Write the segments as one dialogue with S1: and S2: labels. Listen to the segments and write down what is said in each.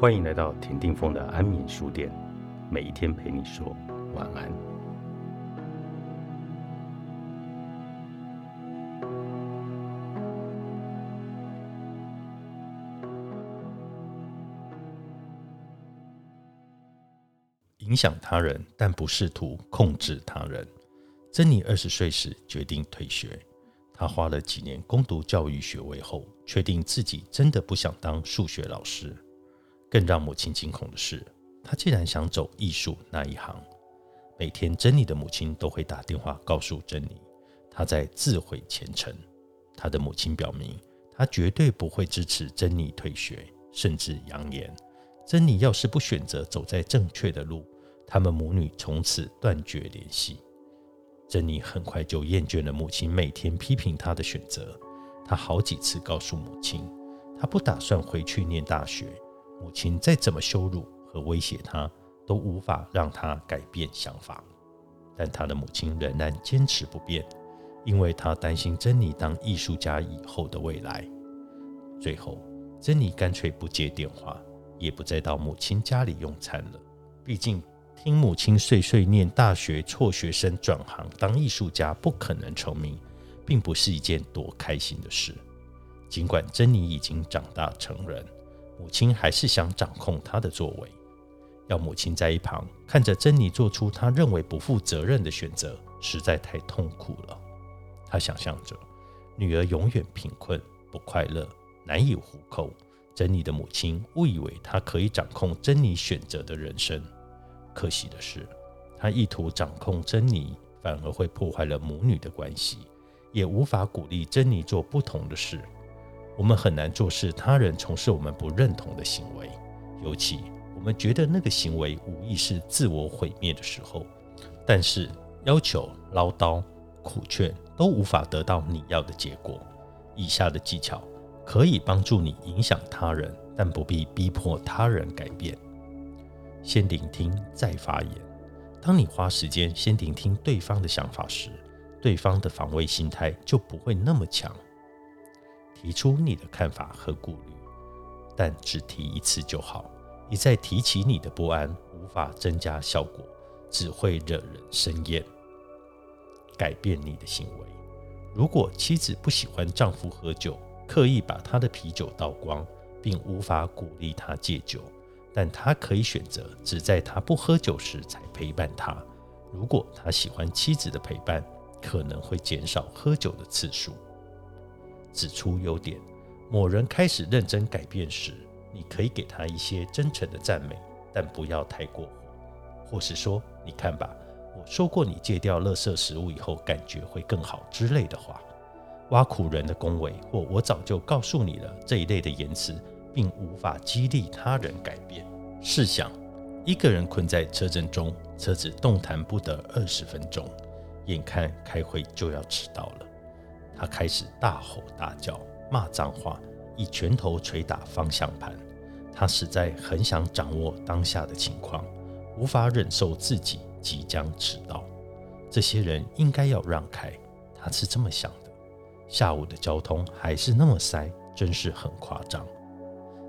S1: 欢迎来到田定峰的安眠书店，每一天陪你说晚安。影响他人，但不试图控制他人。珍妮二十岁时决定退学，她花了几年攻读教育学位后，确定自己真的不想当数学老师。更让母亲惊恐的是，她竟然想走艺术那一行。每天，珍妮的母亲都会打电话告诉珍妮，她在自毁前程。她的母亲表明，她绝对不会支持珍妮退学，甚至扬言，珍妮要是不选择走在正确的路，他们母女从此断绝联系。珍妮很快就厌倦了母亲每天批评她的选择，她好几次告诉母亲，她不打算回去念大学。母亲再怎么羞辱和威胁他，都无法让他改变想法。但他的母亲仍然坚持不变，因为他担心珍妮当艺术家以后的未来。最后，珍妮干脆不接电话，也不再到母亲家里用餐了。毕竟，听母亲碎碎念大学辍学生转行当艺术家不可能成名，并不是一件多开心的事。尽管珍妮已经长大成人。母亲还是想掌控她的作为，要母亲在一旁看着珍妮做出她认为不负责任的选择，实在太痛苦了。她想象着女儿永远贫困、不快乐、难以糊口。珍妮的母亲误以为她可以掌控珍妮选择的人生，可惜的是，她意图掌控珍妮，反而会破坏了母女的关系，也无法鼓励珍妮做不同的事。我们很难做事，他人从事我们不认同的行为，尤其我们觉得那个行为无疑是自我毁灭的时候。但是要求、唠叨、苦劝都无法得到你要的结果。以下的技巧可以帮助你影响他人，但不必逼迫他人改变。先聆听再发言。当你花时间先聆听对方的想法时，对方的防卫心态就不会那么强。提出你的看法和顾虑，但只提一次就好。一再提起你的不安，无法增加效果，只会惹人生厌。改变你的行为。如果妻子不喜欢丈夫喝酒，刻意把他的啤酒倒光，并无法鼓励他戒酒，但他可以选择只在他不喝酒时才陪伴他。如果他喜欢妻子的陪伴，可能会减少喝酒的次数。指出优点。某人开始认真改变时，你可以给他一些真诚的赞美，但不要太过火。或是说：“你看吧，我说过你戒掉垃圾食物以后，感觉会更好之类的话。”挖苦人的恭维或“我早就告诉你了”这一类的言辞，并无法激励他人改变。试想，一个人困在车阵中，车子动弹不得二十分钟，眼看开会就要迟到了。他开始大吼大叫、骂脏话，以拳头捶打方向盘。他实在很想掌握当下的情况，无法忍受自己即将迟到。这些人应该要让开，他是这么想的。下午的交通还是那么塞，真是很夸张。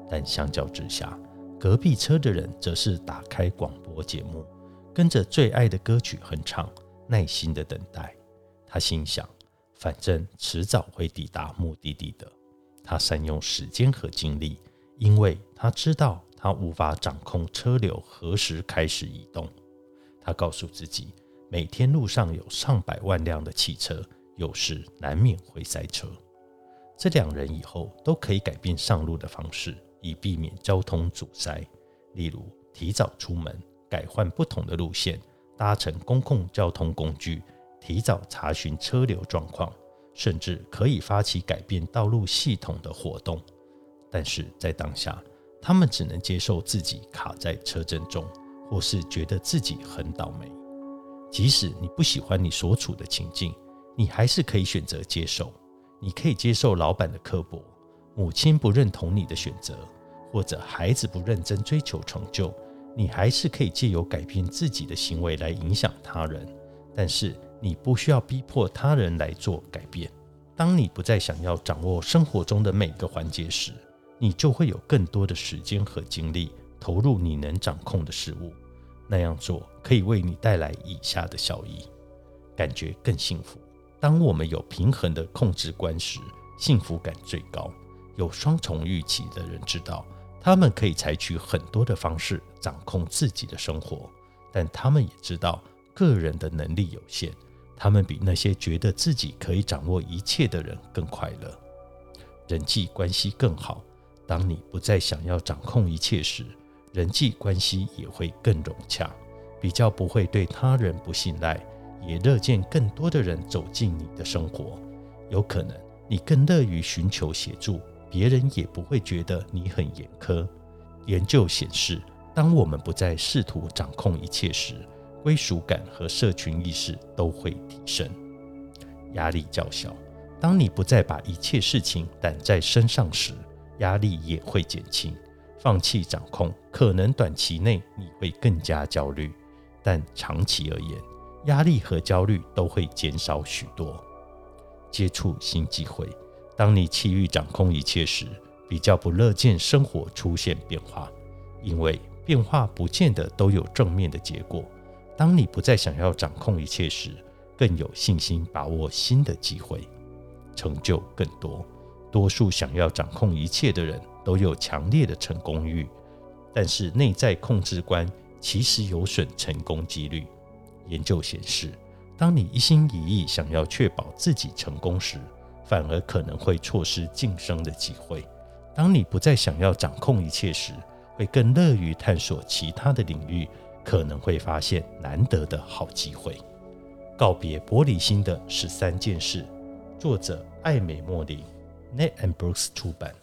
S1: 但相较之下，隔壁车的人则是打开广播节目，跟着最爱的歌曲哼唱，耐心的等待。他心想。反正迟早会抵达目的地的。他善用时间和精力，因为他知道他无法掌控车流何时开始移动。他告诉自己，每天路上有上百万辆的汽车，有时难免会塞车。这两人以后都可以改变上路的方式，以避免交通阻塞。例如，提早出门，改换不同的路线，搭乘公共交通工具。提早查询车流状况，甚至可以发起改变道路系统的活动。但是在当下，他们只能接受自己卡在车阵中，或是觉得自己很倒霉。即使你不喜欢你所处的情境，你还是可以选择接受。你可以接受老板的刻薄，母亲不认同你的选择，或者孩子不认真追求成就。你还是可以借由改变自己的行为来影响他人。但是。你不需要逼迫他人来做改变。当你不再想要掌握生活中的每个环节时，你就会有更多的时间和精力投入你能掌控的事物。那样做可以为你带来以下的效益：感觉更幸福。当我们有平衡的控制观时，幸福感最高。有双重预期的人知道，他们可以采取很多的方式掌控自己的生活，但他们也知道个人的能力有限。他们比那些觉得自己可以掌握一切的人更快乐，人际关系更好。当你不再想要掌控一切时，人际关系也会更融洽，比较不会对他人不信赖，也乐见更多的人走进你的生活。有可能你更乐于寻求协助，别人也不会觉得你很严苛。研究显示，当我们不再试图掌控一切时，归属感和社群意识都会提升，压力较小。当你不再把一切事情揽在身上时，压力也会减轻。放弃掌控，可能短期内你会更加焦虑，但长期而言，压力和焦虑都会减少许多。接触新机会，当你气欲掌控一切时，比较不乐见生活出现变化，因为变化不见得都有正面的结果。当你不再想要掌控一切时，更有信心把握新的机会，成就更多。多数想要掌控一切的人都有强烈的成功欲，但是内在控制观其实有损成功几率。研究显示，当你一心一意想要确保自己成功时，反而可能会错失晋升的机会。当你不再想要掌控一切时，会更乐于探索其他的领域。可能会发现难得的好机会。告别玻璃心的十三件事，作者艾美·莫林，Net and Brooks 出版。